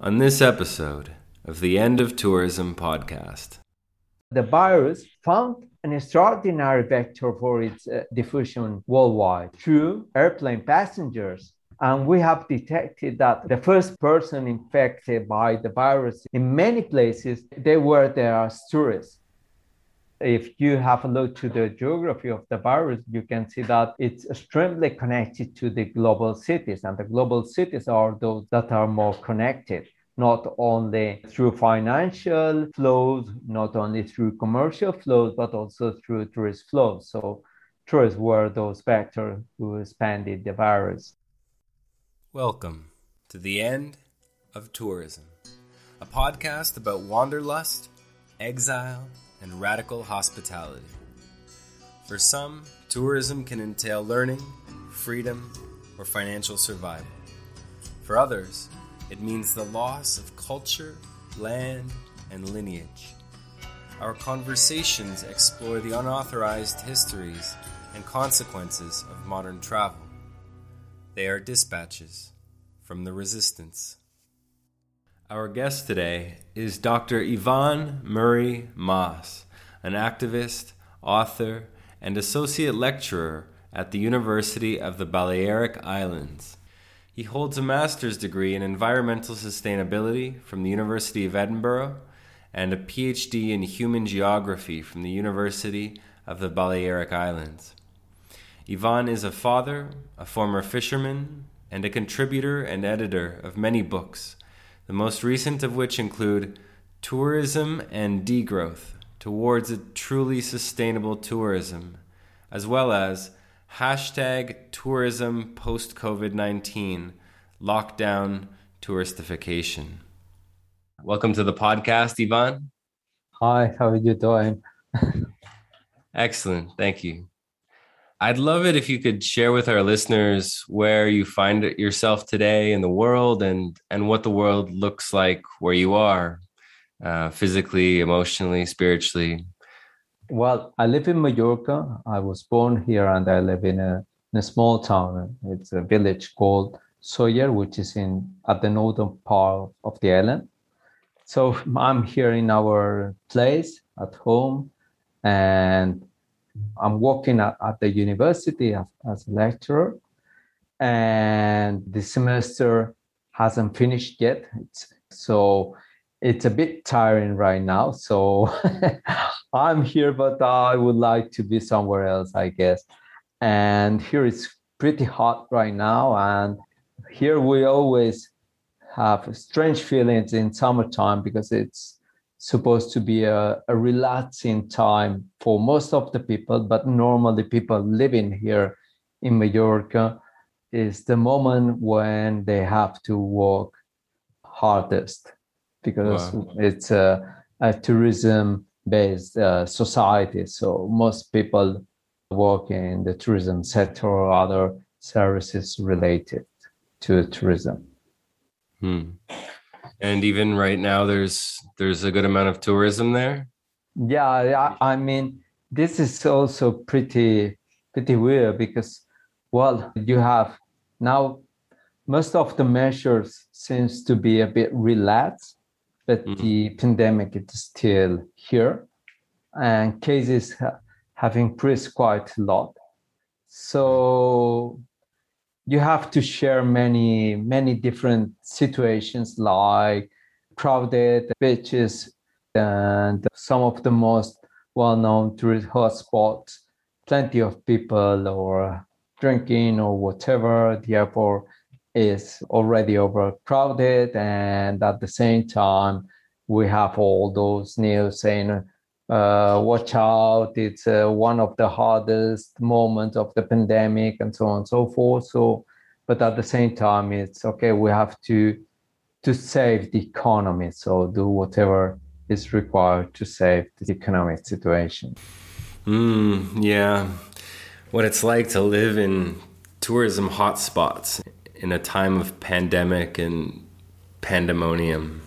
on this episode of the End of Tourism podcast. The virus found an extraordinary vector for its uh, diffusion worldwide through airplane passengers. And we have detected that the first person infected by the virus in many places, they were there as tourists. If you have a look to the geography of the virus, you can see that it's extremely connected to the global cities, and the global cities are those that are more connected not only through financial flows, not only through commercial flows, but also through tourist flows. So tourists were those vectors who expanded the virus. Welcome to the end of tourism, a podcast about wanderlust, exile, and radical hospitality. For some, tourism can entail learning, freedom, or financial survival. For others, it means the loss of culture, land, and lineage. Our conversations explore the unauthorized histories and consequences of modern travel. They are dispatches from the resistance. Our guest today is Dr. Ivan Murray Mas, an activist, author, and associate lecturer at the University of the Balearic Islands. He holds a master's degree in environmental sustainability from the University of Edinburgh and a PhD in human geography from the University of the Balearic Islands. Yvonne is a father, a former fisherman, and a contributor and editor of many books, the most recent of which include Tourism and Degrowth Towards a Truly Sustainable Tourism, as well as hashtag tourism post COVID 19 lockdown touristification. Welcome to the podcast, Ivan. Hi, how are you doing? Excellent, thank you. I'd love it if you could share with our listeners where you find yourself today in the world and and what the world looks like where you are, uh, physically, emotionally, spiritually. Well, I live in Mallorca. I was born here and I live in a, in a small town. It's a village called Sóller, which is in at the northern part of the island. So I'm here in our place at home and I'm working at, at the university as, as a lecturer. And the semester hasn't finished yet. It's, so it's a bit tiring right now. So I'm here, but I would like to be somewhere else, I guess. And here it's pretty hot right now. And here we always have strange feelings in summertime because it's supposed to be a, a relaxing time for most of the people, but normally people living here in Mallorca is the moment when they have to work hardest because wow. it's a, a tourism based uh, society. So most people work in the tourism sector or other services related to tourism. Hmm. And even right now, there's there's a good amount of tourism there. Yeah, I, I mean, this is also pretty pretty weird because, well, you have now most of the measures seems to be a bit relaxed but mm-hmm. the pandemic is still here and cases ha- have increased quite a lot so you have to share many many different situations like crowded beaches and some of the most well-known tourist hotspots. Plenty of people or drinking or whatever. The airport is already overcrowded and at the same time we have all those news saying uh, watch out. It's uh, one of the hardest moments of the pandemic and so on and so forth. So but at the same time it's okay we have to to save the economy. So do whatever is required to save the economic situation. Mm, yeah. What it's like to live in tourism hotspots in a time of pandemic and pandemonium.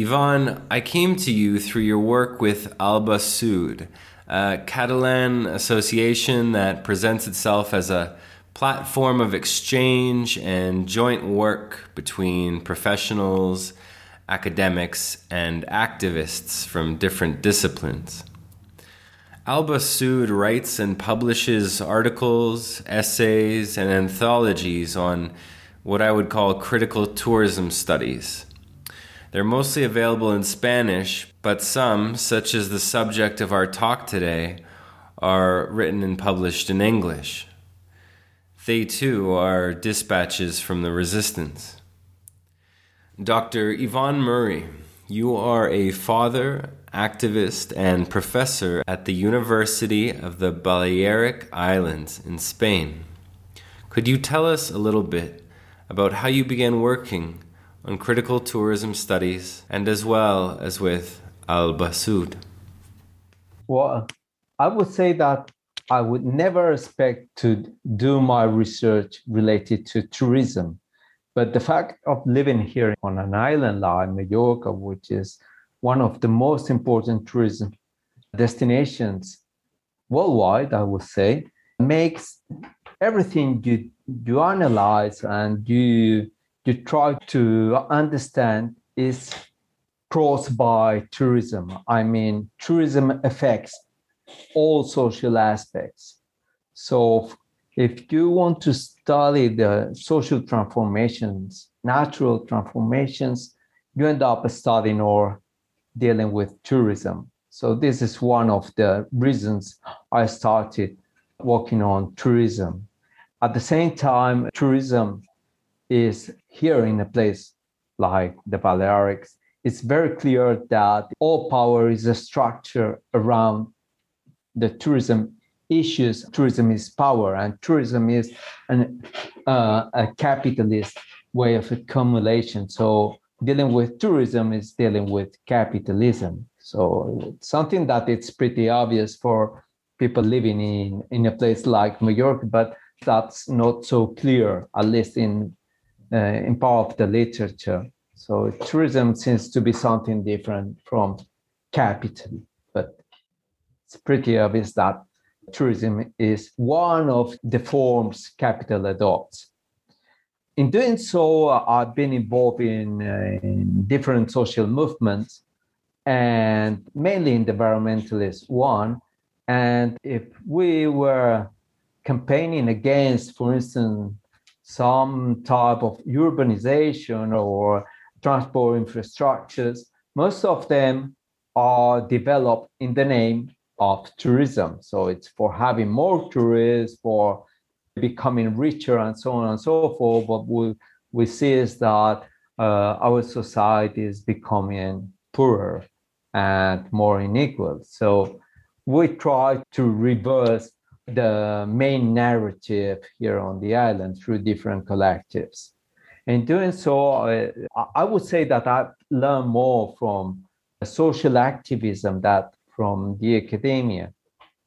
Ivan, I came to you through your work with Alba Sud, a Catalan association that presents itself as a platform of exchange and joint work between professionals, academics, and activists from different disciplines. Alba Sud writes and publishes articles, essays, and anthologies on what I would call critical tourism studies. They're mostly available in Spanish, but some, such as the subject of our talk today, are written and published in English. They too are dispatches from the resistance. Dr. Ivan Murray, you are a father, activist, and professor at the University of the Balearic Islands in Spain. Could you tell us a little bit about how you began working on critical tourism studies and as well as with Alba Sud? Well, I would say that I would never expect to do my research related to tourism but the fact of living here on an island like Mallorca, which is one of the most important tourism destinations worldwide, I would say, makes everything you you analyze and you you try to understand is caused by tourism. I mean, tourism affects all social aspects. So if you want to study the social transformations, natural transformations, you end up studying or dealing with tourism. So this is one of the reasons I started working on tourism. At the same time, tourism is here in a place like the Balearics. It's very clear that all power is a structure around the tourism issues tourism is power and tourism is an, uh, a capitalist way of accumulation so dealing with tourism is dealing with capitalism so something that it's pretty obvious for people living in in a place like york but that's not so clear at least in in part of the literature so tourism seems to be something different from capital but it's pretty obvious that tourism is one of the forms capital adopts. In doing so, I've been involved in, uh, in different social movements and mainly in the environmentalist one. And if we were campaigning against, for instance, some type of urbanization or transport infrastructures, most of them are developed in the name of tourism. So it's for having more tourists, for becoming richer, and so on and so forth. But we we see is that uh, our society is becoming poorer and more unequal. So we try to reverse the main narrative here on the island through different collectives. In doing so, uh, I, I would say that I've learned more from social activism that from the academia.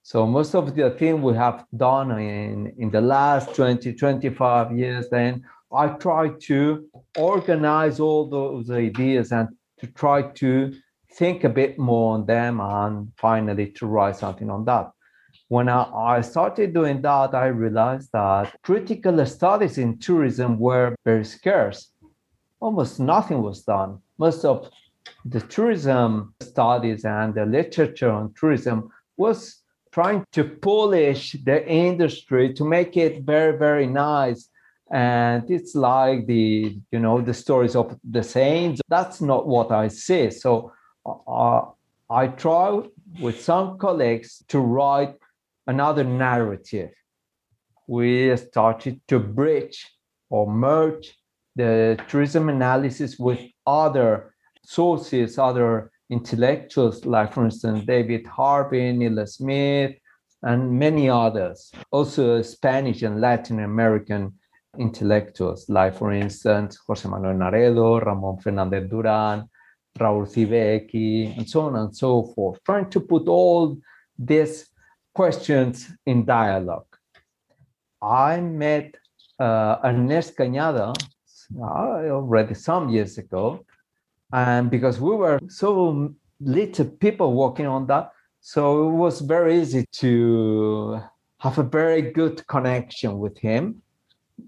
So most of the thing we have done in, in the last 20, 25 years, then I try to organize all those ideas and to try to think a bit more on them and finally to write something on that. When I, I started doing that, I realized that critical studies in tourism were very scarce. Almost nothing was done. Most of the tourism studies and the literature on tourism was trying to polish the industry to make it very very nice and it's like the you know the stories of the saints that's not what i see so uh, i try with some colleagues to write another narrative we started to bridge or merge the tourism analysis with other sources, other intellectuals, like, for instance, David Harvey, Neil Smith, and many others. Also, Spanish and Latin American intellectuals, like, for instance, Jose Manuel Naredo, Ramon Fernandez Duran, Raul Zibechi, and so on and so forth, trying to put all these questions in dialogue. I met uh, Ernest Cañada uh, already some years ago, and because we were so little people working on that so it was very easy to have a very good connection with him.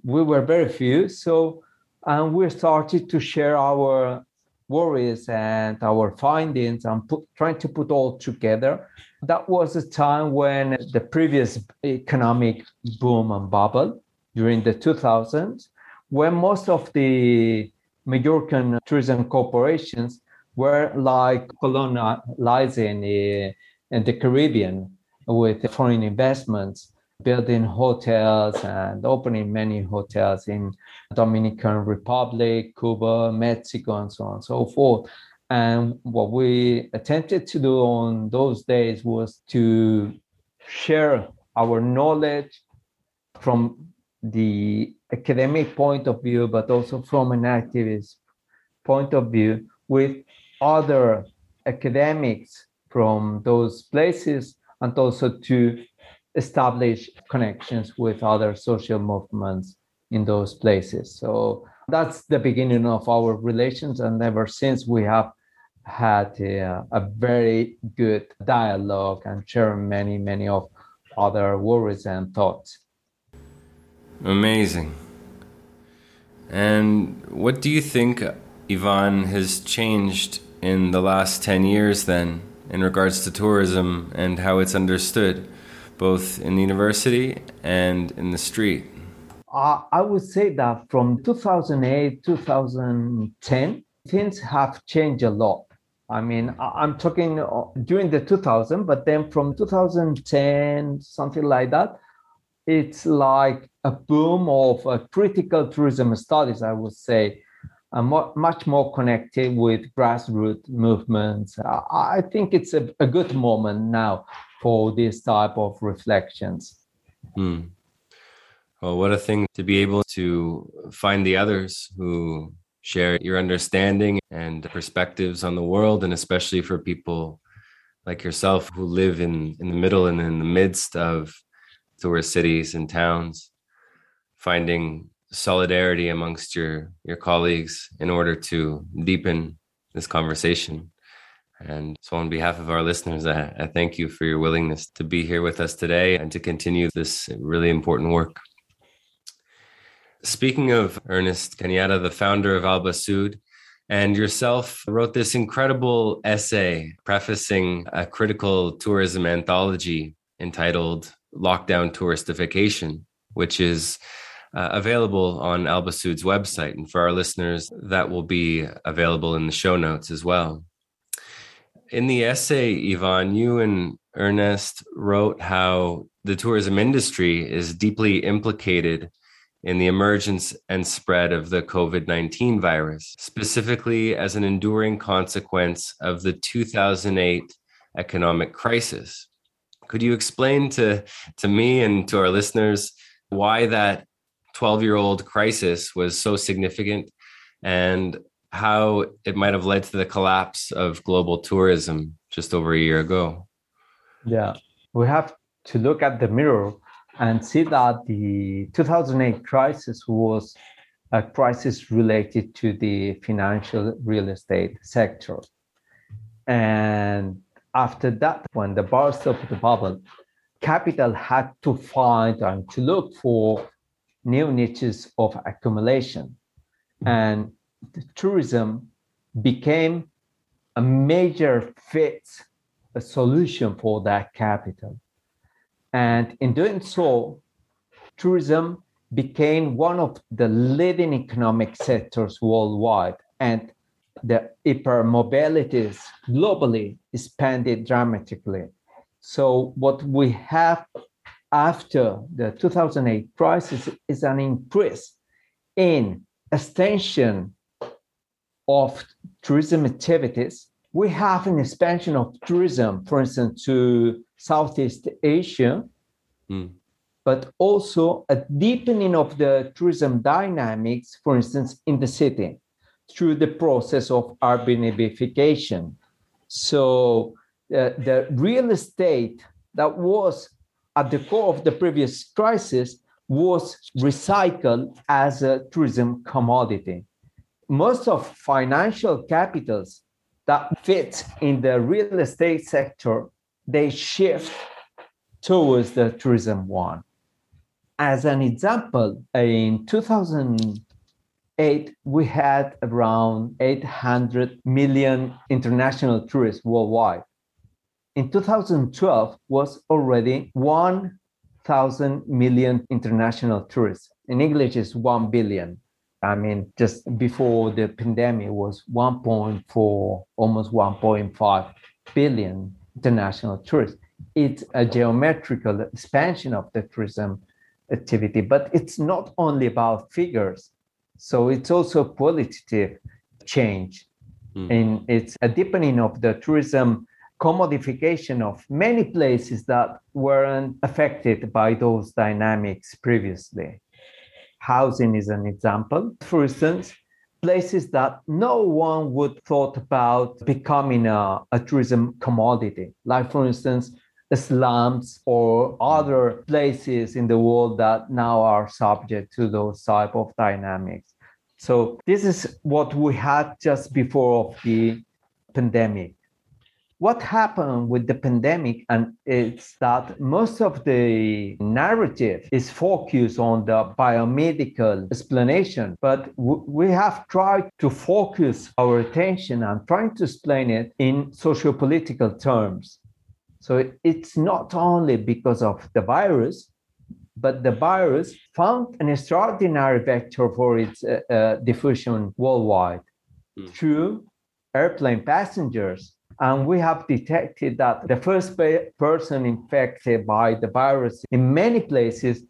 We were very few, so and we started to share our worries and our findings and put, trying to put all together. That was a time when the previous economic boom and bubble during the 2000s, when most of the Majorcan tourism corporations were like colonizing the, in the Caribbean with foreign investments, building hotels and opening many hotels in Dominican Republic, Cuba, Mexico, and so on and so forth. And what we attempted to do on those days was to share our knowledge from the academic point of view, but also from an activist point of view with other academics from those places and also to establish connections with other social movements in those places. So that's the beginning of our relations. And ever since we have had a, a very good dialogue and share many, many of other worries and thoughts. Amazing. And what do you think, Ivan, has changed in the last 10 years then in regards to tourism and how it's understood, both in the university and in the street? Uh, I would say that from 2008, 2010, things have changed a lot. I mean, I'm talking uh, during the 2000, but then from 2010, something like that, it's like a boom of uh, critical tourism studies, I would say, uh, mo- much more connected with grassroots movements. Uh, I think it's a, a, good moment now for this type of reflections. Mm. Well, what a thing to be able to find the others who share your understanding and perspectives on the world, and especially for people like yourself who live in, in the middle and in the midst of tourist cities and towns, finding solidarity amongst your your colleagues in order to deepen this conversation. And so, on behalf of our listeners, I, I, thank you for your willingness to be here with us today and to continue this really important work. Speaking of Ernest Cañada, the founder of Alba Sud, and yourself wrote this incredible essay prefacing a critical tourism anthology entitled Lockdown Touristification, which is uh, available on Alba Sud's website. And for our listeners, that will be available in the show notes as well. In the essay, Ivan, you and Ernest wrote how the tourism industry is deeply implicated in the emergence and spread of the COVID 19 virus, specifically as an enduring consequence of the 2008 economic crisis. Could you explain to, to me and to our listeners why that 12 year old crisis was so significant and how it might have led to the collapse of global tourism just over a year ago? Yeah, we have to look at the mirror and see that the 2008 crisis was a crisis related to the financial real estate sector. And after that, when the burst of the bubble, capital had to find and to look for new niches of accumulation. And tourism became a major fit, a solution for that capital. And in doing so, tourism became one of the leading economic sectors worldwide. And the hypermobilities globally expanded dramatically. So, what we have after the 2008 crisis is an increase in extension of tourism activities. We have an expansion of tourism, for instance, to Southeast Asia, mm. but also a deepening of the tourism dynamics, for instance, in the city through the process of urbanification. So uh, the real estate that was at the core of the previous crisis was recycled as a tourism commodity. Most of financial capitals that fit in the real estate sector, they shift towards the tourism one. As an example, in 2008, we had around 800 million international tourists worldwide. In 2012 was already 1,000 million international tourists. In English, it's 1 billion. I mean, just before the pandemic was 1.4, almost 1.5 billion international tourists. It's a geometrical expansion of the tourism activity, but it's not only about figures. So it's also qualitative change. Mm. And it's a deepening of the tourism commodification of many places that weren't affected by those dynamics previously housing is an example. For instance, places that no one would thought about becoming a, a tourism commodity, like for instance, slums or other places in the world that now are subject to those type of dynamics. So this is what we had just before of the pandemic what happened with the pandemic and it's that most of the narrative is focused on the biomedical explanation but we have tried to focus our attention and trying to explain it in socio-political terms so it's not only because of the virus but the virus found an extraordinary vector for its uh, uh, diffusion worldwide mm. through airplane passengers and we have detected that the first person infected by the virus in many places,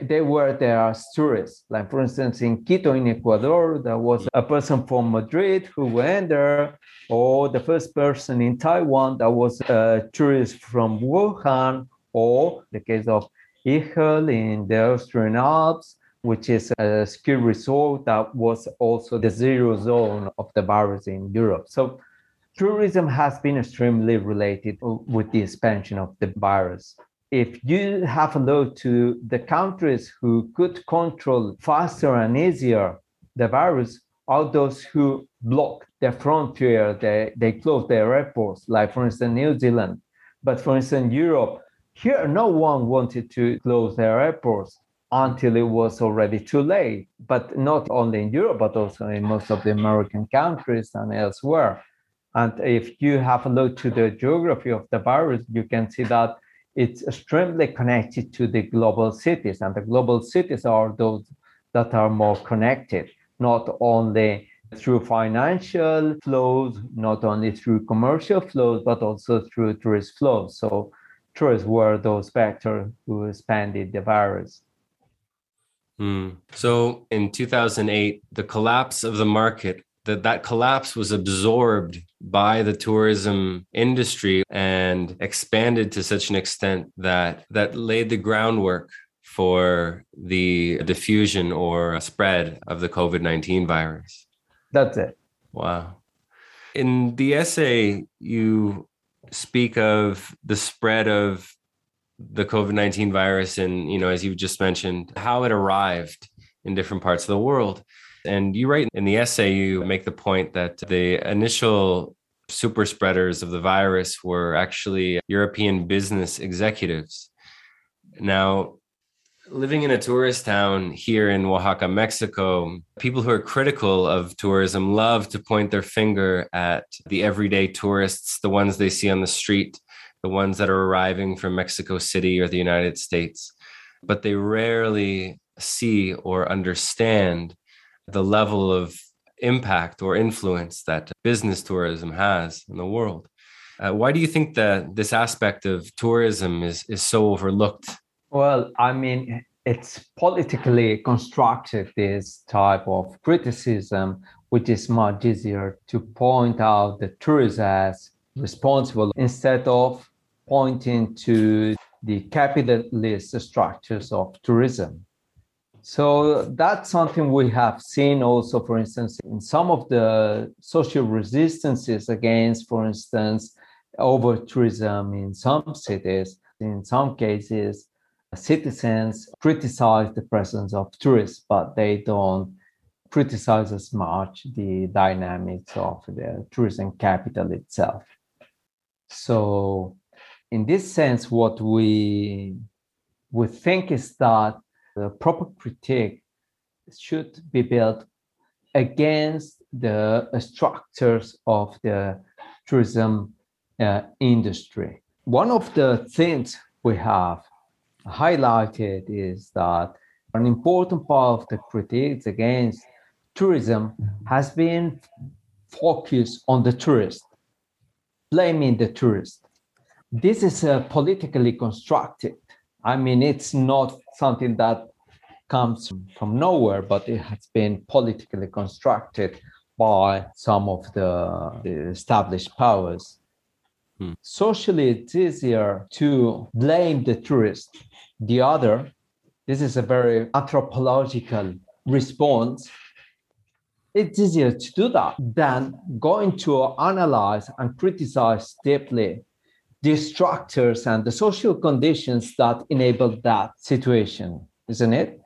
they were there tourists. Like, for instance, in Quito, in Ecuador, there was a person from Madrid who went there, or the first person in Taiwan that was a tourist from Wuhan, or the case of Ischgl in the Austrian Alps, which is a ski resort that was also the zero zone of the virus in Europe. So tourism has been extremely related uh, with the expansion of the virus. If you have a look to the countries who could control faster and easier the virus, are those who block their frontier, they, they close their airports, like for instance, New Zealand. But for instance, Europe, here no one wanted to close their airports until it was already too late. But not only in Europe, but also in most of the American countries and elsewhere. And if you have a look to the geography of the virus, you can see that it's extremely connected to the global cities. And the global cities are those that are more connected, not only through financial flows, not only through commercial flows, but also through tourist flows. So tourists were those vectors who expanded the virus. Mm. So in 2008, the collapse of the market that that collapse was absorbed by the tourism industry and expanded to such an extent that that laid the groundwork for the diffusion or spread of the COVID-19 virus. That's it. Wow. In the essay you speak of the spread of the COVID-19 virus and you know as you just mentioned how it arrived in different parts of the world and you write in the essay, you make the point that the initial super spreaders of the virus were actually European business executives. Now, living in a tourist town here in Oaxaca, Mexico, people who are critical of tourism love to point their finger at the everyday tourists, the ones they see on the street, the ones that are arriving from Mexico City or the United States. But they rarely see or understand the level of impact or influence that business tourism has in the world. Uh, why do you think that this aspect of tourism is, is so overlooked? Well, I mean, it's politically constructed, this type of criticism, which is much easier to point out the tourists as responsible instead of pointing to the capitalist structures of tourism. So that's something we have seen also, for instance, in some of the social resistances against, for instance, over tourism in some cities. In some cases, citizens criticize the presence of tourists, but they don't criticize as much the dynamics of the tourism capital itself. So in this sense, what we we think is that the proper critique should be built against the structures of the tourism uh, industry. One of the things we have highlighted is that an important part of the critiques against tourism has been focused on the tourist, blaming the tourist. This is uh, politically constructed. I mean, it's not something that comes from nowhere, but it has been politically constructed by some of the, the established powers. Hmm. Socially, it's easier to blame the tourist. The other, this is a very anthropological response. It's easier to do that than going to analyze and criticize deeply the structures and the social conditions that enable that situation, isn't it?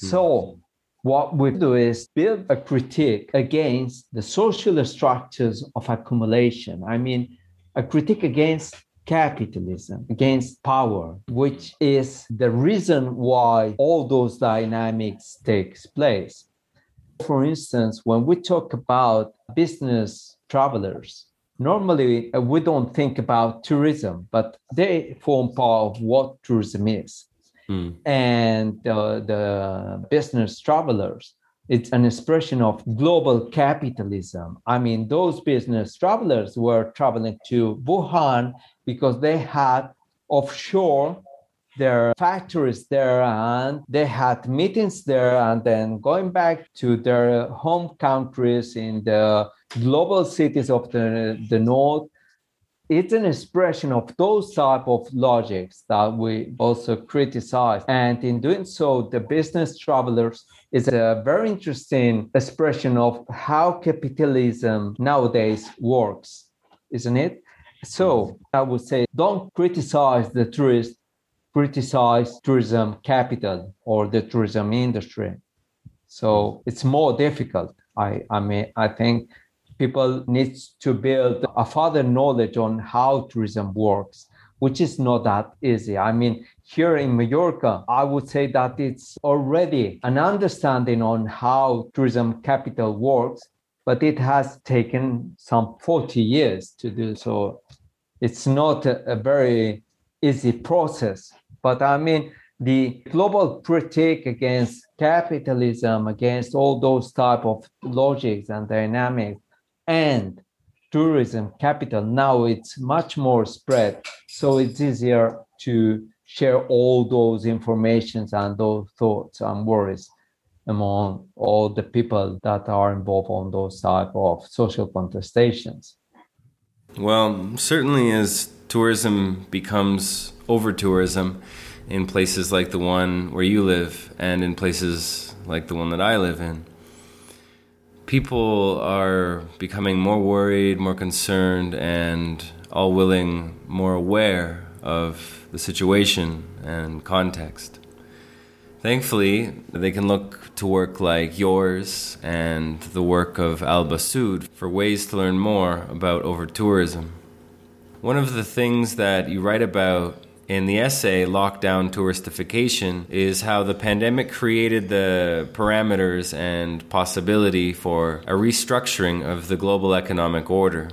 Hmm. So, what we do is build a critique against the social structures of accumulation. I mean, a critique against capitalism, against power, which is the reason why all those dynamics takes place. For instance, when we talk about business travelers, normally uh, we don't think about tourism, but they form part of what tourism is. Mm. And uh, the business travelers, it's an expression of global capitalism. I mean, those business travelers were traveling to Wuhan because they had offshore their factories there and they had meetings there and then going back to their home countries in the global cities of the, the north. It's an expression of those type of logics that we also criticize. And in doing so the business travelers is a very interesting expression of how capitalism nowadays works isn't it? So i would say don't criticize the tourist criticize tourism capital or the tourism industry. So it's more difficult i i mean i think people need to build a further knowledge on how tourism works which is not that easy. I mean here in mallorca i would say that it's already an understanding on how tourism capital works but it has taken some 40 years to do so. It's not a, a very easy process but i mean the global critique against capitalism against all those type of logics and dynamics and tourism capital. Now it's much more spread so it's easier to share all those informations and those thoughts and worries among all the people that are involved on those type of social contestations. Well certainly as tourism becomes over tourism in places like the one where you live and in places like the one that I live in people are becoming more worried, more concerned, and all willing, more aware of the situation and context. Thankfully, they can look to work like yours and the work of Alba Sud for ways to learn more about over tourism. One of the things that you write about in the essay Lockdown Touristification is how the pandemic created the parameters and possibility for a restructuring of the global economic order.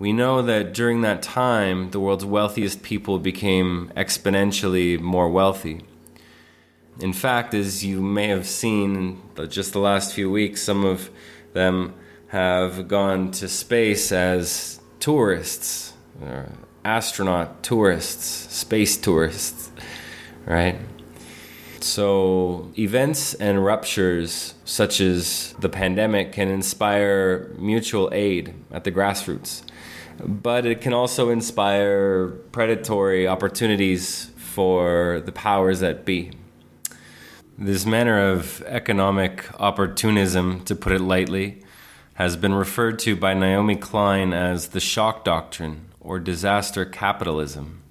We know that during that time, the world's wealthiest people became exponentially more wealthy. In fact, as you may have seen just the last few weeks, some of them have gone to space as tourists astronaut tourists, space tourists, right? So, events and ruptures such as the pandemic can inspire mutual aid at the grassroots, but it can also inspire predatory opportunities for the powers that be. This manner of economic opportunism, to put it lightly, has been referred to by Naomi Klein as the shock doctrine or disaster capitalism.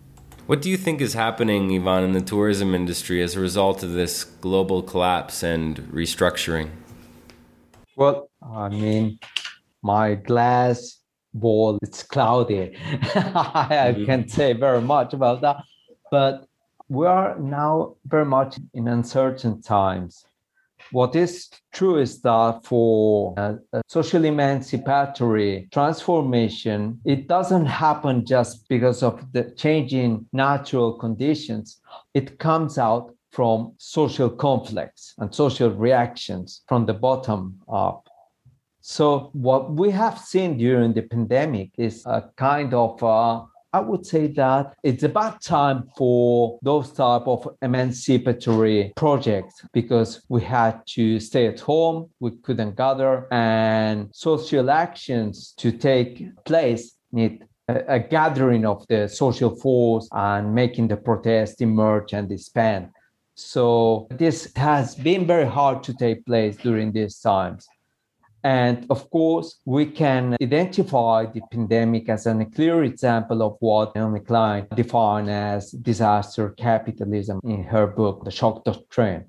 What do you think is happening, Ivan, in the tourism industry as a result of this global collapse and restructuring? Well, I mean, my glass ball. It's cloudy. I mm-hmm. can't say very much about that. But we are now very much in uncertain times. What is true is that for a, a, social emancipatory transformation, it doesn't happen just because of the changing natural conditions. It comes out from social conflicts and social reactions from the bottom up. So, what we have seen during the pandemic is a kind of uh, I would say that it's about time for those type of emancipatory projects because we had to stay at home, we couldn't gather, and social actions to take place need a, a gathering of the social force and making the protest emerge and expand. So this has been very hard to take place during these times. And of course, we can identify the pandemic as a clear example of what Naomi Klein defined as disaster capitalism in her book, The Shock Doctrine.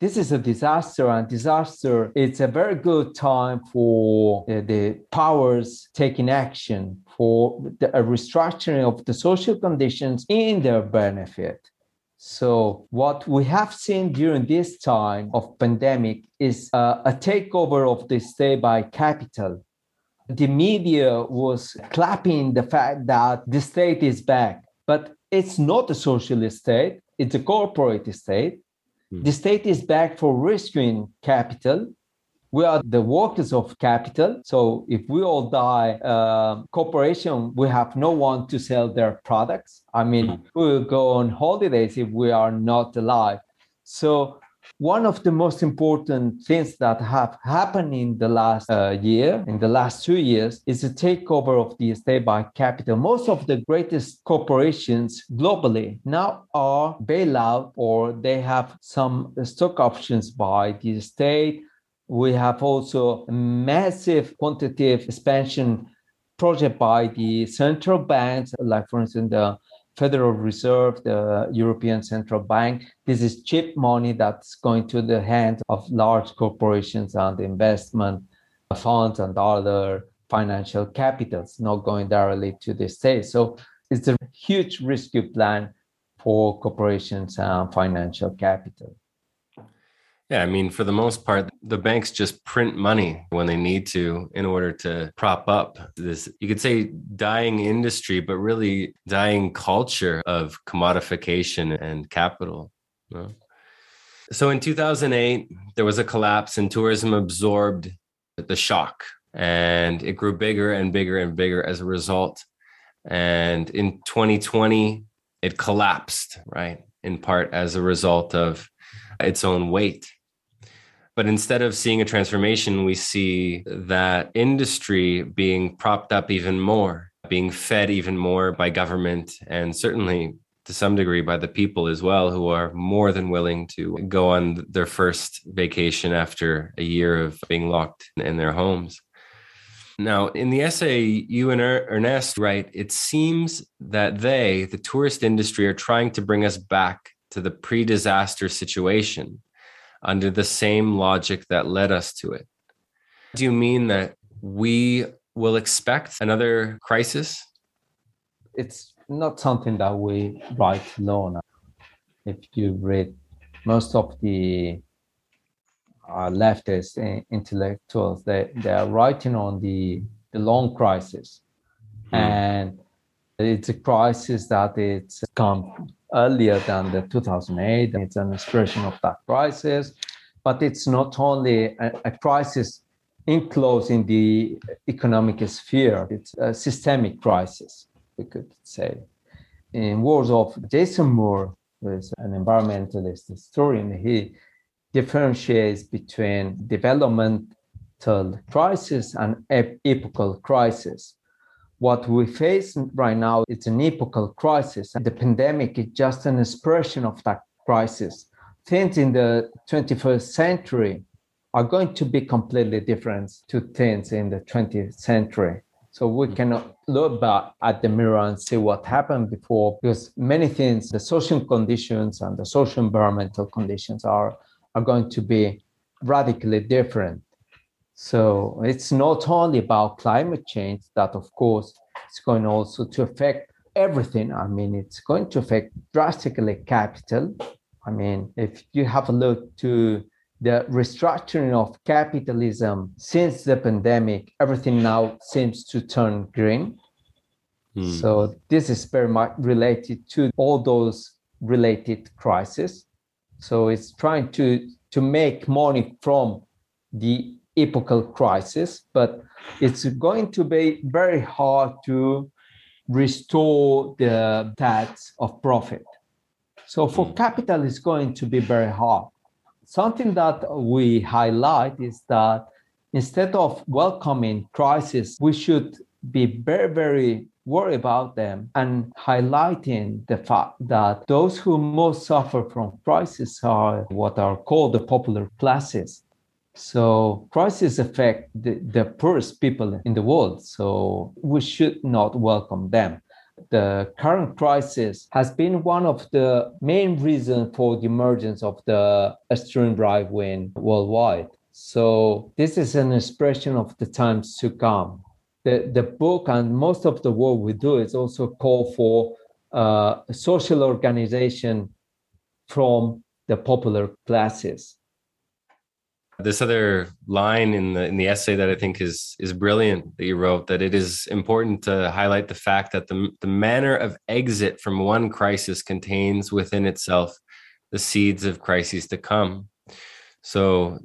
This is a disaster, and disaster, it's a very good time for the, the powers taking action for the, restructuring of the social conditions in their benefit. So what we have seen during this time of pandemic is uh, a takeover of the state by capital. The media was clapping the fact that the state is back, but it's not a socialist state, it's a corporate state. Mm. The state is back for rescuing capital we are the workers of capital. So if we all die, uh, corporation, we have no one to sell their products. I mean, mm-hmm. we will go on holidays if we are not alive. So one of the most important things that have happened in the last uh, year, in the last two years, is the takeover of the state by capital. Most of the greatest corporations globally now are bailout or they have some stock options by the state we have also massive quantitative expansion project by the central banks, like for instance the Federal Reserve, the European Central Bank. This is cheap money that's going to the hands of large corporations and investment funds and other financial capitals, not going directly to the state. So it's a huge rescue plan for corporations and financial capital. Yeah, I mean, for the most part, the banks just print money when they need to in order to prop up this, you could say, dying industry, but really dying culture of commodification and capital. So in 2008, there was a collapse and tourism absorbed the shock and it grew bigger and bigger and bigger as a result. And in 2020, it collapsed, right? In part as a result of its own weight but instead of seeing a transformation, we see that industry being propped up even more, being fed even more by government, and certainly to some degree by the people as well, who are more than willing to go on their first vacation after a year of being locked in their homes. Now, in the essay, you and er-, Ernest write, it seems that they, the tourist industry, are trying to bring us back to the pre disaster situation under the same logic that led us to it. Do you mean that we will expect another crisis? It's not something that we write alone. If you read most of the uh, leftist intellectuals, they, they are writing on the, the long crisis. Hmm. And it's a crisis that it's come earlier than the 2008. It's an expression of that crisis, but it's not only a, a crisis enclosed in the economic sphere, it's a systemic crisis, we could say. In words of Jason Moore, who is an environmentalist historian, he differentiates between developmental crisis and epochal crisis what we face right now is an epochal crisis. And the pandemic is just an expression of that crisis. Things in the 21st century are going to be completely different to things in the 20th century. So we mm. cannot look back at the mirror and see what happened before, because many things, the social conditions and the social environmental conditions are, are going to be radically different. So it's not only about climate change that, of course, it's going also to affect everything. I mean, it's going to affect drastically capital. I mean, if you have a look to the restructuring of capitalism since the pandemic, everything now seems to turn green. Mm. So this is very much related to all those related crises. So it's trying to to make money from the epochal crisis, but it's going to be very hard to restore the tax of profit. So for hmm. capital, it's going to be very hard. Something that we highlight is that instead of welcoming crisis, we should be very, very worried about them and highlighting the fact that those who most suffer from crisis are what are called the popular classes. So crises affect the, the poorest people in the world. So we should not welcome them. The current crisis has been one of the main reasons for the emergence of the extreme right wing worldwide. So this is an expression of the times to come. The, the book and most of the work we do is also call for uh, social organization from the popular classes this other line in the in the essay that I think is is brilliant that you wrote that it is important to highlight the fact that the the manner of exit from one crisis contains within itself the seeds of crises to come. So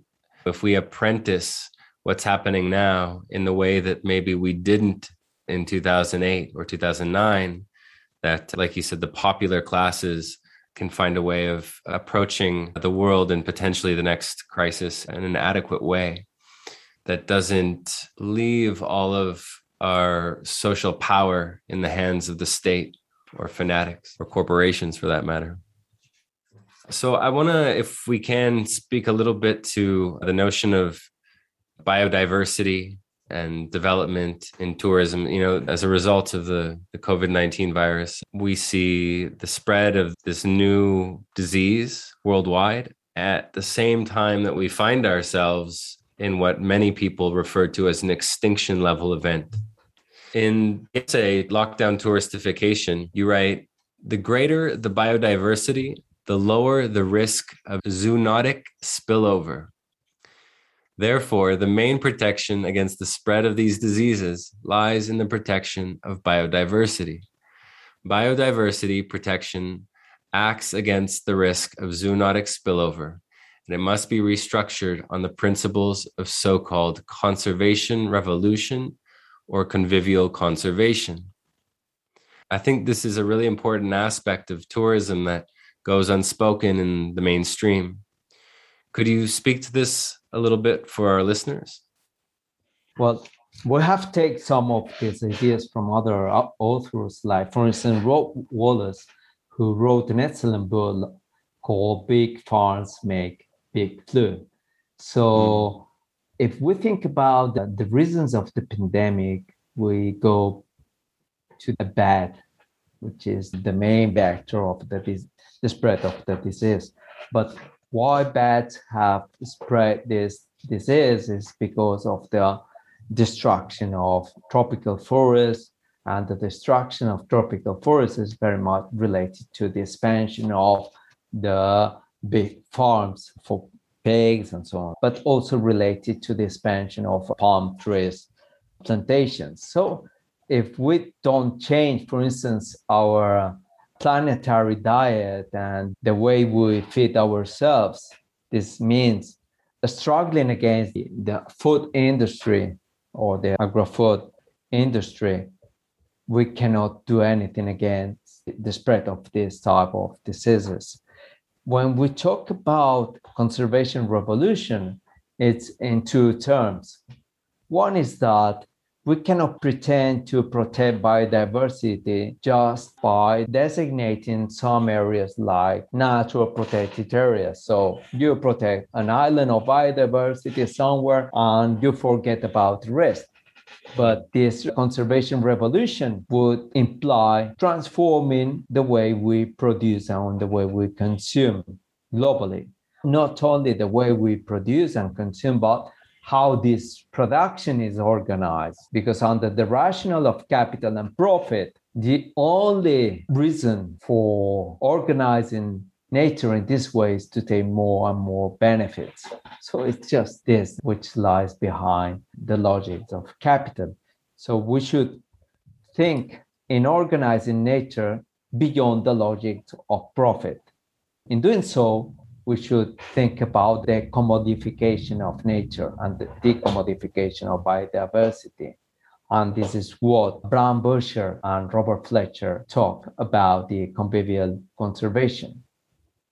if we apprentice what's happening now in the way that maybe we didn't in 2008 or 2009 that like you said the popular classes can find a way of approaching the world and potentially the next crisis in an adequate way that doesn't leave all of our social power in the hands of the state or fanatics or corporations for that matter. So, I want to, if we can, speak a little bit to the notion of biodiversity and development in tourism. You know as a result of the, the covid-19 virus we see the spread of this new disease worldwide at the same time that we find ourselves in what many people refer to as an extinction level event. In it's a lockdown touristification. You write the greater the biodiversity the lower the risk of zoonotic spillover Therefore, the main protection against the spread of these diseases lies in the protection of biodiversity. Biodiversity protection acts against the risk of zoonotic spillover, and it must be restructured on the principles of so called conservation revolution or convivial conservation. I think this is a really important aspect of tourism that goes unspoken in the mainstream. Could you speak to this a little bit for our listeners? Well, we have taken some of these ideas from other authors, like, for instance, Rob Wallace, who wrote an excellent book called Big Farms Make Big Flu. So, mm. if we think about the, the reasons of the pandemic, we go to the bad, which is the main vector of the, the spread of the disease. But why bats have spread this disease is because of the destruction of tropical forests and the destruction of tropical forests is very much related to the expansion of the big farms for pigs and so on, but also related to the expansion of palm trees plantations. So if we don't change, for instance, our planetary diet and the way we feed ourselves. This means struggling against the food industry or the agro-food industry. We cannot do anything against the spread of this type of diseases. When we talk about conservation revolution, it's in two terms. One is that we cannot pretend to protect biodiversity just by designating some areas like natural protected areas. So you protect an island of biodiversity somewhere and you forget about the rest. But this conservation revolution would imply transforming the way we produce and the way we consume globally. Not only the way we produce and consume, but how this production is organized. Because under the rationale of capital and profit, the only reason for organizing nature in this way is to take more and more benefits. So it's just this which lies behind the logic of capital. So we should think in organizing nature beyond the logic of profit. In doing so, we should think about the commodification of nature and the decommodification of biodiversity. And this is what Bram Büscher and Robert Fletcher talk about the convivial conservation.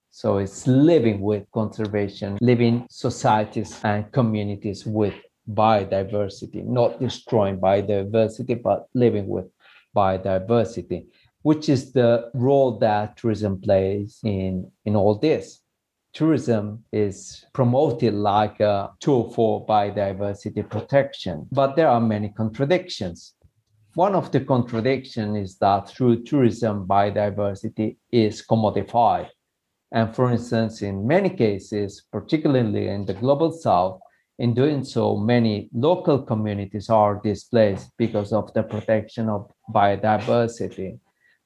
So it's living with conservation, living societies and communities with biodiversity, not destroying biodiversity, but living with biodiversity, which is the role that tourism plays in, in all this. Tourism is promoted like a tool for biodiversity protection, but there are many contradictions. One of the contradictions is that through tourism, biodiversity is commodified. And for instance, in many cases, particularly in the global south, in doing so, many local communities are displaced because of the protection of biodiversity.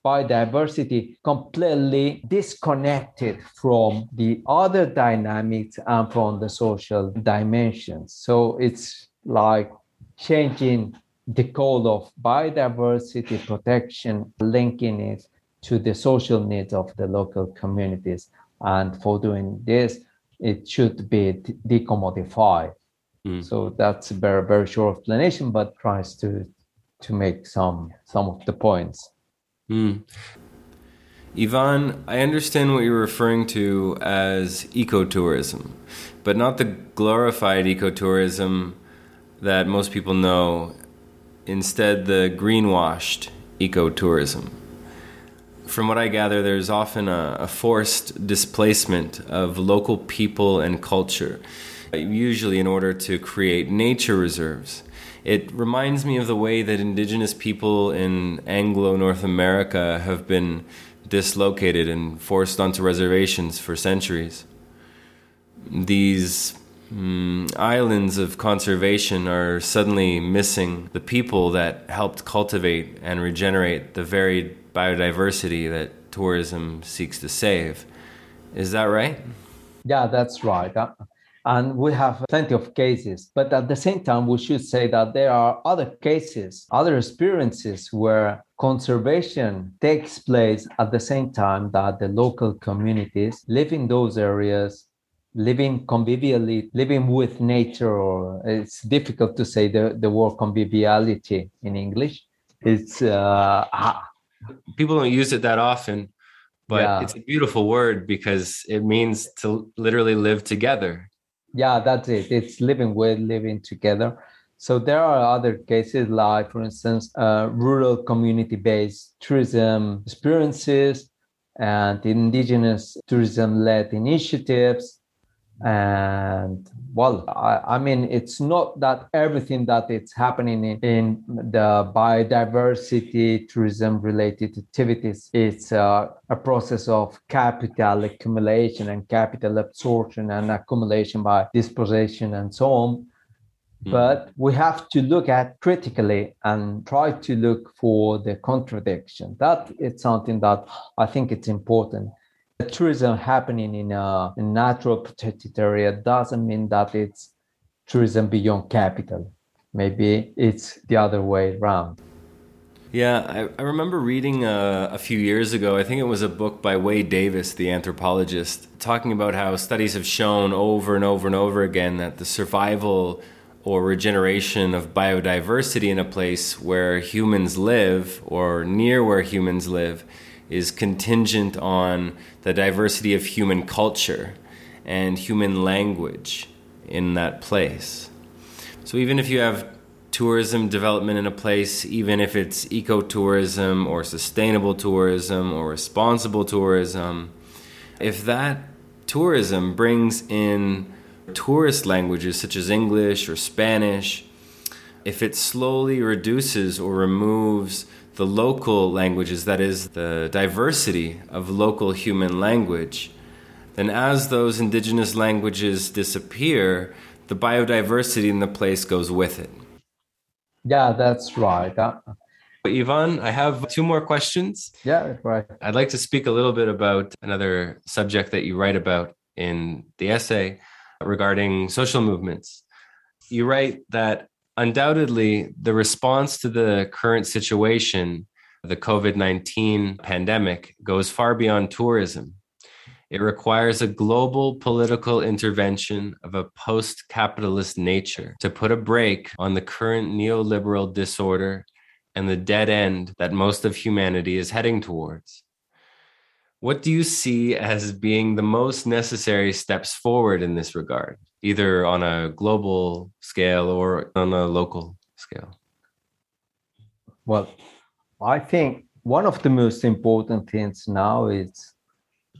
Biodiversity completely disconnected from the other dynamics and from the social dimensions. So it's like changing the goal of biodiversity protection, linking it to the social needs of the local communities. And for doing this, it should be decommodified. Mm. So that's a very very short explanation, but tries to to make some some of the points. Mm. Ivan, I understand what you're referring to as ecotourism, but not the glorified ecotourism that most people know. Instead, the greenwashed ecotourism. From what I gather, there's often a, a forced displacement of local people and culture usually in order to create nature reserves. It reminds me of the way that indigenous people in Anglo North America have been dislocated and forced onto reservations for centuries. These mm, islands of conservation are suddenly missing the people that helped cultivate and regenerate the varied biodiversity that tourism seeks to save. Is that right? Yeah, that's right. And we have plenty of cases. But at the same time, we should say that there are other cases, other experiences where conservation takes place at the same time that the local communities live in those areas living convivially living with nature or it's difficult to say the, the word conviviality in english it's uh, people don't use it that often but yeah. it's a beautiful word because it means to literally live together yeah that's it. It's living with living together. So there are other cases like for instance uh, rural community based tourism experiences and indigenous tourism led initiatives and well I, I, mean it's not that everything that it's happening in, in the biodiversity tourism related activities it's uh, a process of capital accumulation and capital absorption and accumulation by dispossession and so on. Mm. but we have to look at critically and try to look for the contradiction. That is something that i think it's important tourism happening in a, natural protected area doesn't mean that it's tourism beyond capital. Maybe it's the other way around. Yeah, I, I remember reading a, a, few years ago, I think it was a book by Wade Davis, the anthropologist, talking about how studies have shown over and over and over again that the survival or regeneration of biodiversity in a place where humans live or near where humans live is contingent on the diversity of human culture and human language in that place. So even if you have tourism development in a place, even if it's ecotourism or sustainable tourism or responsible tourism, if that tourism brings in tourist languages such as English or Spanish, if it slowly reduces or removes the local languages, that is, the diversity of local human language, then as those indigenous languages disappear, the biodiversity in the place goes with it. Yeah, that's right. Uh, Ivan, I have two more questions. Yeah, right. I'd like to speak a little bit about another subject that you write about in the essay regarding social movements. You write that undoubtedly the response to the current situation, the COVID 19 pandemic, goes far beyond tourism. It requires a global political intervention of a post capitalist nature to put a brake on the current neoliberal disorder and the dead end that most of humanity is heading towards. What do you see as being the most necessary steps forward in this regard, either on a global scale or on a local scale? Well, I think one of the most important things now is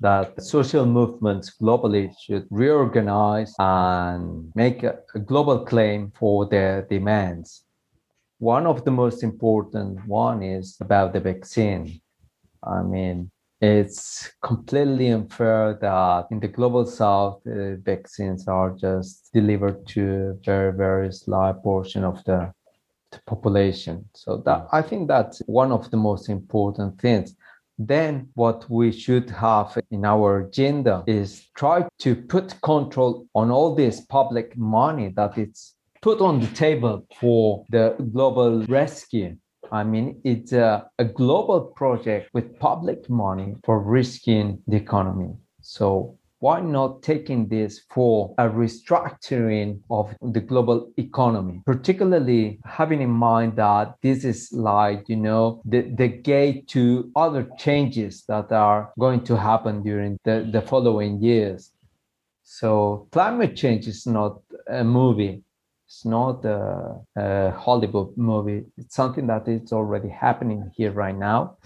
that social movements globally should reorganize and make a, a global claim for their demands one of the most important one is about the vaccine. I mean, it's completely unfair that in the global south, uh, vaccines are just delivered to a very, very slight portion of the, the population. So that I think that's one of the most important things then what we should have in our agenda is try to put control on all this public money that it's put on the table for the global rescue. I mean, it's a, a global project with public money for risking the economy. So why not taking this for a restructuring of the global economy? Particularly having in mind that this is like you know the, the gate to other changes that are going to happen during the, the following years. So climate change is not uh, a movie it's not a, a Hollywood movie. It's something that is already happening here right now.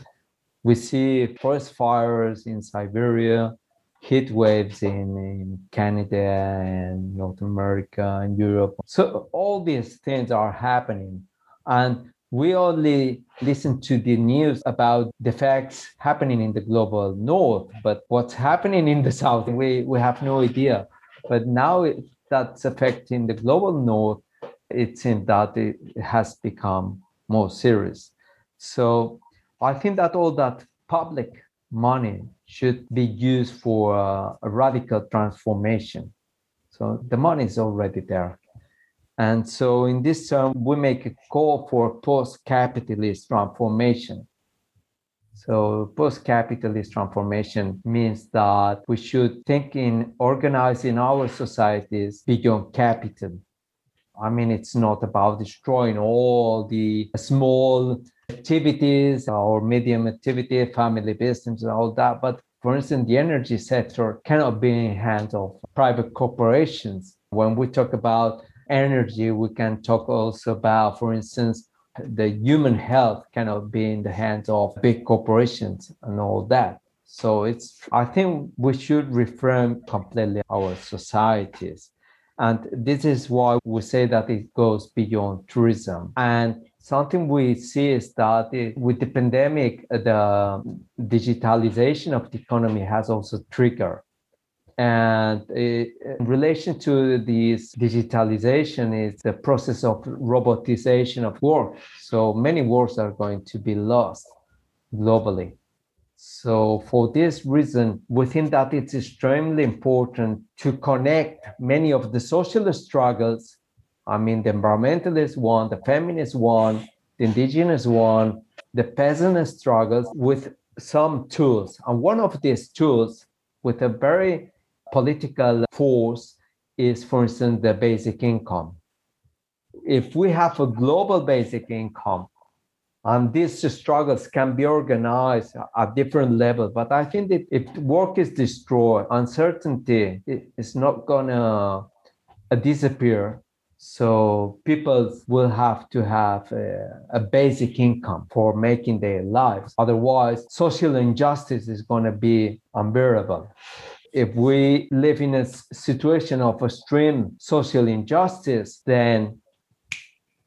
We see forest fires in Siberia, heat waves in, in Canada and North America and Europe. So all these things are happening. And we only listen to the news about the facts happening in the global north, but what's happening in the south, we, we have no idea. But now it, that's affecting the global north, it seems that it has become more serious. So I think that all that public money should be used for uh, a radical transformation. So the money is already there. And so in this term, we make a call for post-capitalist transformation. So post-capitalist transformation means that we should think in organizing our societies beyond capital. I mean, it's not about destroying all the small activities or medium activity, family business, and all that. But for instance, the energy sector cannot be in hands of private corporations. When we talk about energy, we can talk also about, for instance, the human health cannot be in the hands of big corporations and all that. So it's I think we should reform completely our societies. And this is why we say that it goes beyond tourism. And something we see is that it, with the pandemic, the digitalization of the economy has also triggered and in relation to this digitalization is the process of robotization of work. So many works are going to be lost globally. So for this reason, we think that it's extremely important to connect many of the social struggles. I mean, the environmentalist one, the feminist one, the indigenous one, the peasant struggles with some tools. And one of these tools with a very political force is, for instance, the basic income. If we have a global basic income, and these struggles can be organized at different levels, but I think that if work is destroyed, uncertainty is not gonna uh, disappear. So people will have to have a, a, basic income for making their lives. Otherwise, social injustice is going to be unbearable if we live in a situation of extreme social injustice, then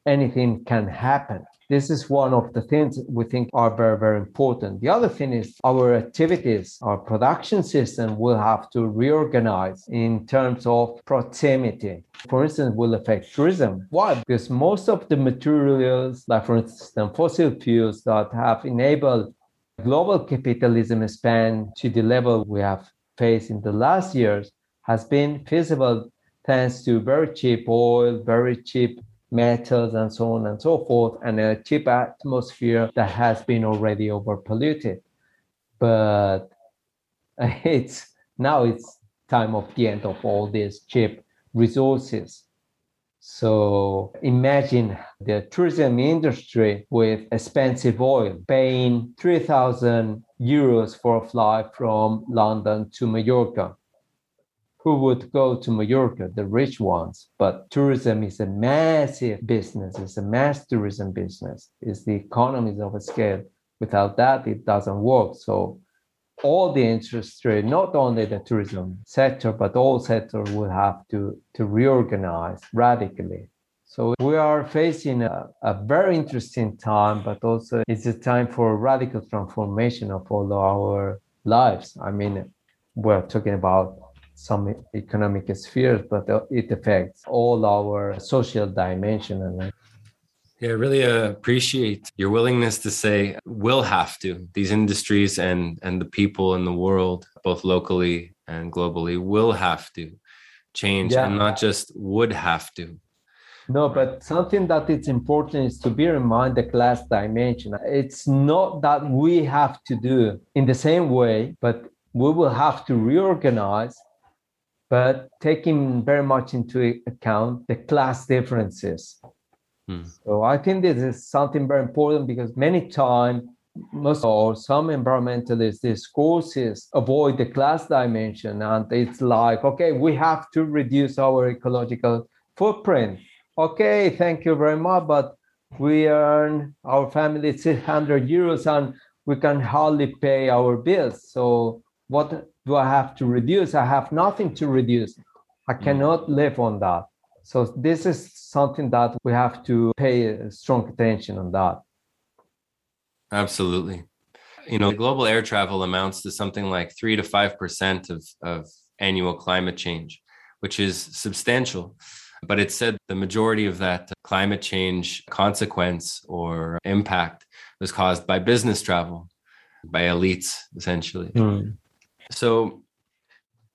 anything can happen. This is one of the things we think are very, very important. The other thing is our activities, our production system will have to reorganize in terms of proximity. For instance, will affect tourism. Why? Because most of the materials, like for instance, fossil fuels that have enabled global capitalism expand to the level we have faced in the last years has been feasible thanks to very cheap oil, very cheap metals, and so on and so forth, and a cheap atmosphere that has been already overpolluted. But it's now it's time of the end of all these cheap resources. So imagine the tourism industry with expensive oil paying 3,000 euros for a flight from London to Mallorca. Who would go to Mallorca? The rich ones. But tourism is a massive business, it's a mass tourism business, it's the economies of a scale. Without that, it doesn't work. So all the industry, not only the tourism sector, but all sectors will have to, to reorganize radically. So we are facing a, a very interesting time, but also it's a time for radical transformation of all our lives. I mean, we're talking about some economic spheres, but it affects all our social dimension and yeah, I really appreciate your willingness to say we'll have to. These industries and and the people in the world, both locally and globally, will have to change yeah. and not just would have to. No, but something that is important is to bear in mind the class dimension. It's not that we have to do in the same way, but we will have to reorganize, but taking very much into account the class differences Hmm. So I think this is something very important because many times most or some environmentalist discourses avoid the class dimension and it's like okay we have to reduce our ecological footprint okay thank you very much but we earn our family 600 euros and we can hardly pay our bills so what do i have to reduce i have nothing to reduce i hmm. cannot live on that so this is something that we have to pay strong attention on that. Absolutely. You know, global air travel amounts to something like three to five percent of, of annual climate change, which is substantial. But it said the majority of that climate change consequence or impact was caused by business travel, by elites, essentially. Mm. So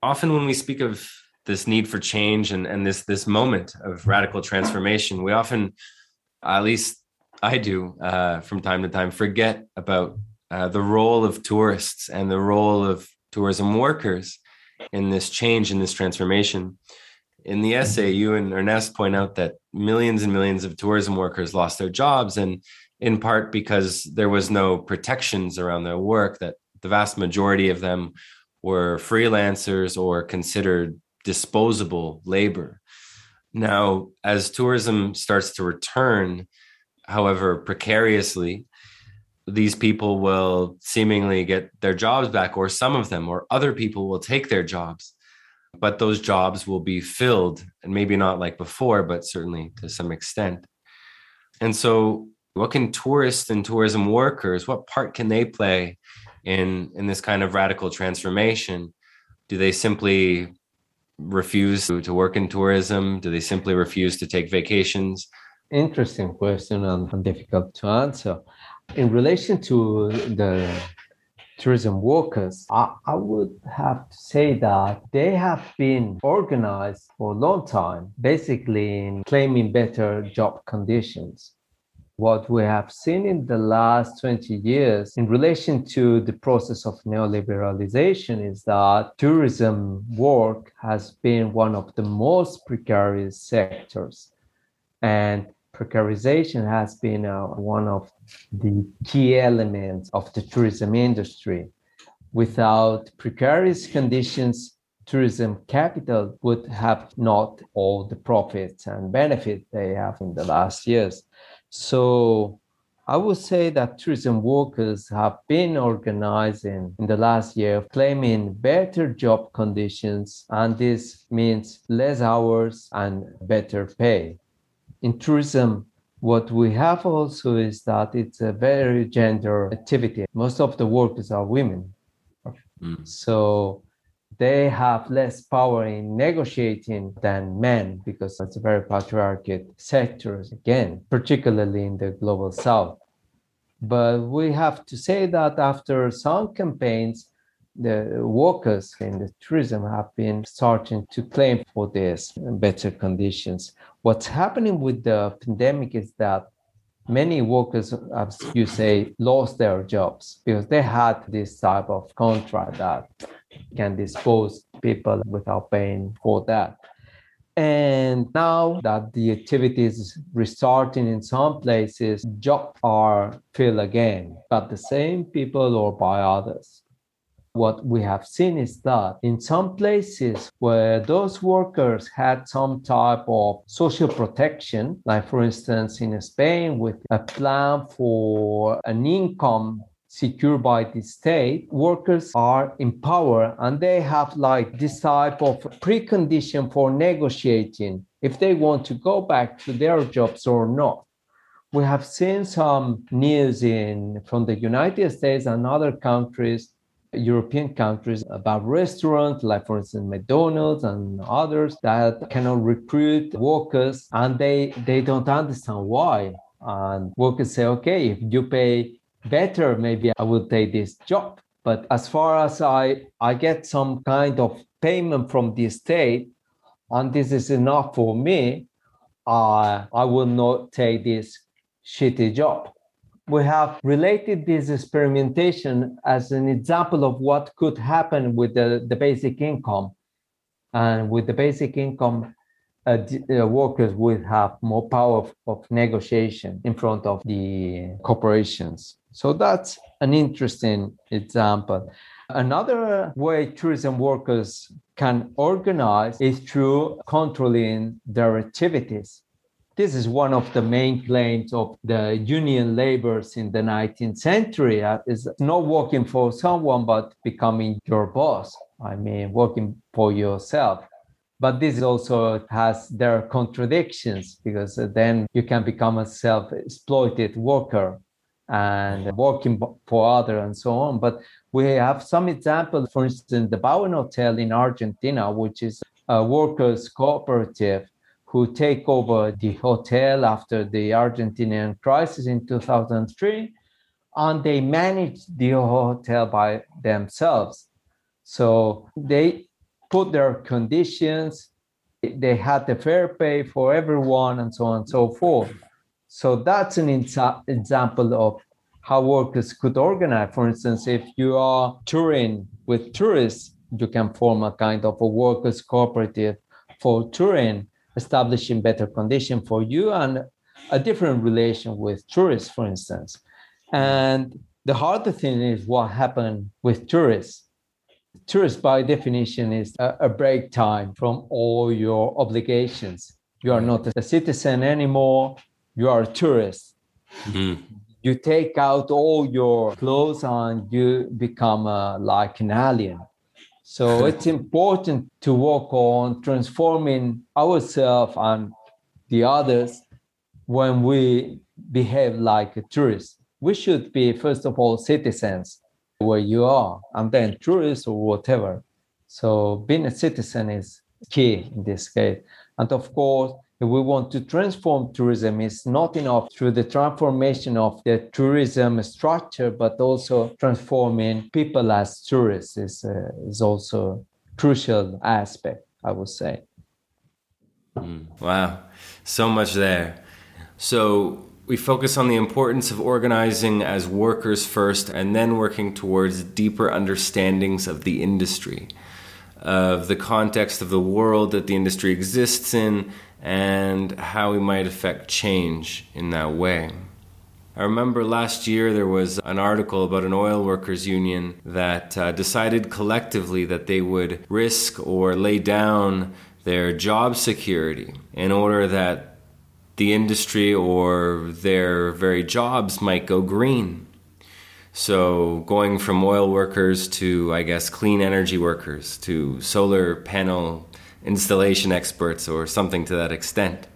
often when we speak of this need for change and, and this this moment of radical transformation we often at least i do uh, from time to time forget about uh, the role of tourists and the role of tourism workers in this change in this transformation in the essay you and ernest point out that millions and millions of tourism workers lost their jobs and in part because there was no protections around their work that the vast majority of them were freelancers or considered disposable labor. Now, as tourism starts to return, however precariously, these people will seemingly get their jobs back, or some of them, or other people will take their jobs. But those jobs will be filled, and maybe not like before, but certainly to some extent. And so, what can tourists and tourism workers, what part can they play in, in this kind of radical transformation? Do they simply refuse to, to work in tourism? Do they simply refuse to take vacations? Interesting question and difficult to answer. In relation to the tourism workers, I, I, would have to say that they have been organized for a long time, basically in claiming better job conditions what we have seen in the last 20 years in relation to the process of neoliberalization is that tourism work has been one of the most precarious sectors. And precarization has been uh, one of the key elements of the tourism industry. Without precarious conditions, tourism capital would have not all the profits and benefits they have in the last years. So I would say that tourism workers have been organizing in the last year, claiming better job conditions, and this means less hours and better pay. In tourism, What we have also is that it's a very gender activity. Most of the workers are women. Mm. So they have less power in negotiating than men because it's a very patriarchal sector, again, particularly in the global south. But we have to say that after some campaigns, the workers in the tourism have been starting to claim for this better conditions. What's happening with the pandemic is that many workers, as you say, lost their jobs because they had this type of contract that can dispose people without paying for that. And now that the activity is restarting in some places, jobs are filled again, but the same people or by others. What we have seen is that in some places where those workers had some type of social protection, like for instance in Spain with a plan for an income secured by the state, workers are in power and they have like this type of precondition for negotiating if they want to go back to their jobs or not. We have seen some news in from the United States and other countries, European countries, about restaurants like for instance McDonald's and others that cannot recruit workers and they they don't understand why. And workers say, okay, if you pay better, maybe I will take this job. But as far as I, I get some kind of payment from the state, and this is enough for me, uh, I will not take this shitty job. We have related this experimentation as an example of what could happen with the, the basic income. And with the basic income, uh, uh, workers would have more power of, of negotiation in front of the corporations. So that's an interesting example. Another way tourism workers can organize is through controlling their activities. This is one of the main claims of the union laborers in the 19th century uh, is not working for someone but becoming your boss. I mean, working for yourself. But this also has their contradictions because then you can become a self-exploited worker and working for other and so on. But we have some examples, for instance, the Bauen Hotel in Argentina, which is a workers' cooperative who take over the hotel after the Argentinian crisis in 2003, and they manage the hotel by themselves. So they put their conditions, they had the fair pay for everyone, and so on and so forth. So that's an exa- example of how workers could organize. For instance, if you are touring with tourists, you can form a kind of a workers cooperative for touring, establishing better condition for you and a different relation with tourists, for instance. And the harder thing is what happened with tourists. Tourists, by definition, is a, a break time from all your obligations. You are not a citizen anymore you are a tourist. Mm-hmm. You take out all your clothes and you become uh, like an alien. So it's important to work on transforming ourselves and the others when we behave like a tourist. We should be, first of all, citizens where you are, and then tourists or whatever. So being a citizen is key in this case. And of course, if we want to transform tourism, it's not enough through the transformation of the tourism structure, but also transforming people as tourists is, uh, is also crucial aspect, I would say. Mm, wow, so much there. So we focus on the importance of organizing as workers first and then working towards deeper understandings of the industry, of the context of the world that the industry exists in, and how we might affect change in that way. I remember last year there was an article about an oil workers union that uh, decided collectively that they would risk or lay down their job security in order that the industry or their very jobs might go green. So, going from oil workers to, I guess, clean energy workers to solar panel installation experts or something to that extent.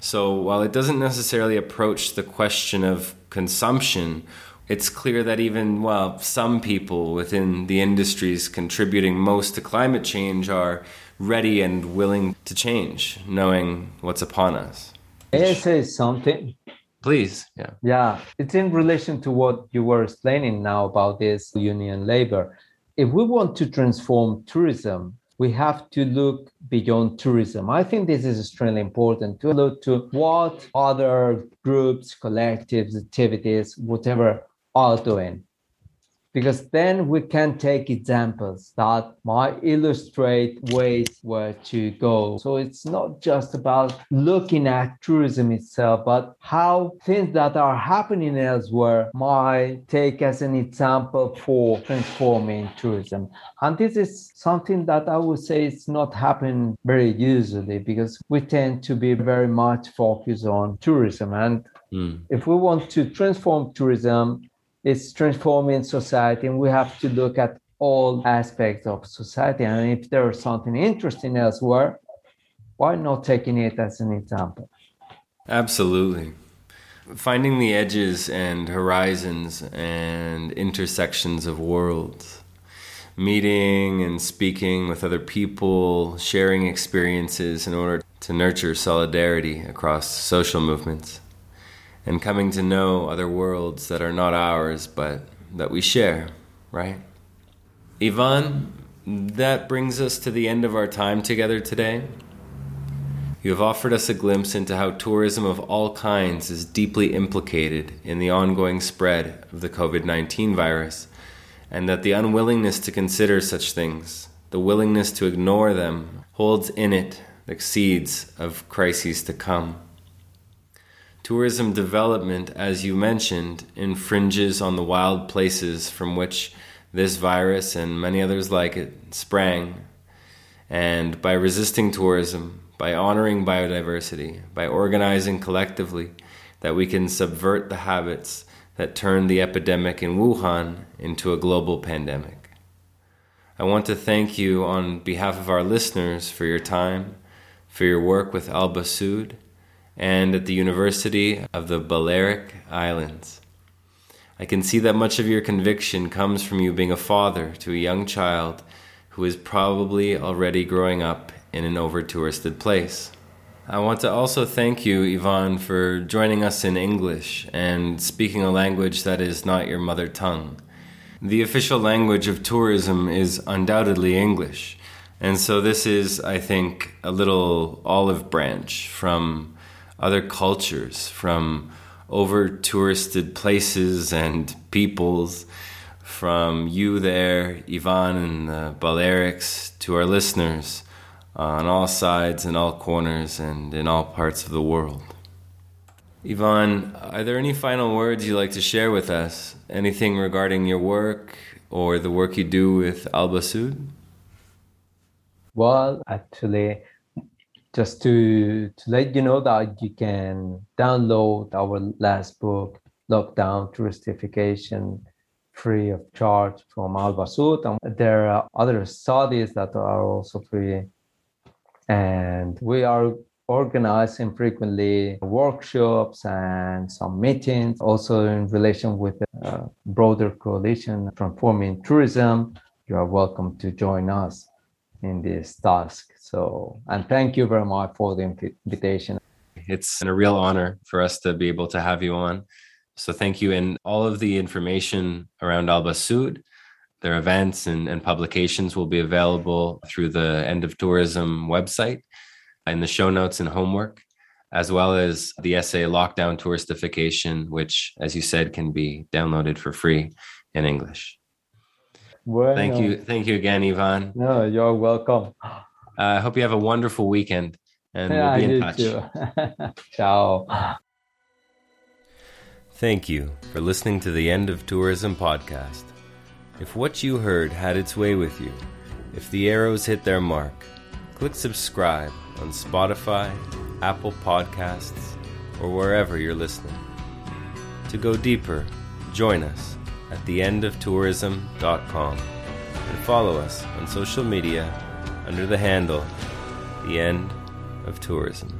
So while it doesn't necessarily approach the question of consumption, it's clear that even, well, some people within the industries contributing most to climate change are ready and willing to change, knowing what's upon us. May I say something? Please, yeah. Yeah, it's in relation to what you were explaining now about this union labor. If we want to transform tourism, we have to look beyond tourism. I think this is extremely important to look to what other groups, collectives, activities, whatever are doing because then we can take examples that might illustrate ways where to go. So it's not just about looking at tourism itself, but how things that are happening elsewhere might take as an example for transforming tourism. And this is something that I would say is not happening very usually because we tend to be very much focused on tourism. And mm. if we want to transform tourism, it's transforming society and we have to look at all aspects of society. And if there's something interesting elsewhere why not taking it as an example? Absolutely. Finding the edges and horizons and intersections of worlds. Meeting and speaking with other people sharing experiences in order to nurture solidarity across social movements and coming to know other worlds that are not ours but that we share, right? Ivan, that brings us to the end of our time together today. You have offered us a glimpse into how tourism of all kinds is deeply implicated in the ongoing spread of the COVID 19 virus, and that the unwillingness to consider such things, the willingness to ignore them, holds in it the seeds of crises to come. Tourism development, as you mentioned, infringes on the wild places from which this virus and many others like it sprang. And by resisting tourism, by honoring biodiversity, by organizing collectively, that we can subvert the habits that turned the epidemic in Wuhan into a global pandemic. I want to thank you on behalf of our listeners for your time, for your work with Alba Sud and at the University of the Balearic Islands. I can see that much of your conviction comes from you being a father to a young child who is probably already growing up in an over touristed place. I want to also thank you, Ivan, for joining us in English and speaking a language that is not your mother tongue. The official language of tourism is undoubtedly English, and so this is, I think, a little olive branch from other cultures, from over touristed places and peoples, from you there, Ivan and the Balearics, to our listeners on all sides and all corners and in all parts of the world. Ivan, are there any final words you'd like to share with us? Anything regarding your work or the work you do with Alba Sud? Well, actually, just to, to let you know that you can download our last book, Lockdown Touristification, free of charge from Alba Sud. And there are other studies that are also free. And we are organizing frequently workshops and some meetings, also in relation with a uh, broader coalition transforming tourism. You are welcome to join us in this task. So, and thank you very much for the invitation. It's a real honor for us to be able to have you on. So, thank you. And all of the information around Alba Sud, their events and, and publications will be available through the End of Tourism website in the show notes and homework, as well as the essay Lockdown Touristification, which, as you said, can be downloaded for free in English. Bueno. Thank you. Thank you again, Ivan. No, you're welcome. Uh, I uh, hope you have a wonderful weekend and yeah, we'll be in touch. Ciao. Thank you for listening to the End of Tourism podcast. If what you heard had its way with you, if the arrows hit their mark, click subscribe on Spotify, Apple Podcasts, or wherever you're listening. To go deeper, join us at theendoftourism.com and follow us on social media under the handle The End of Tourism.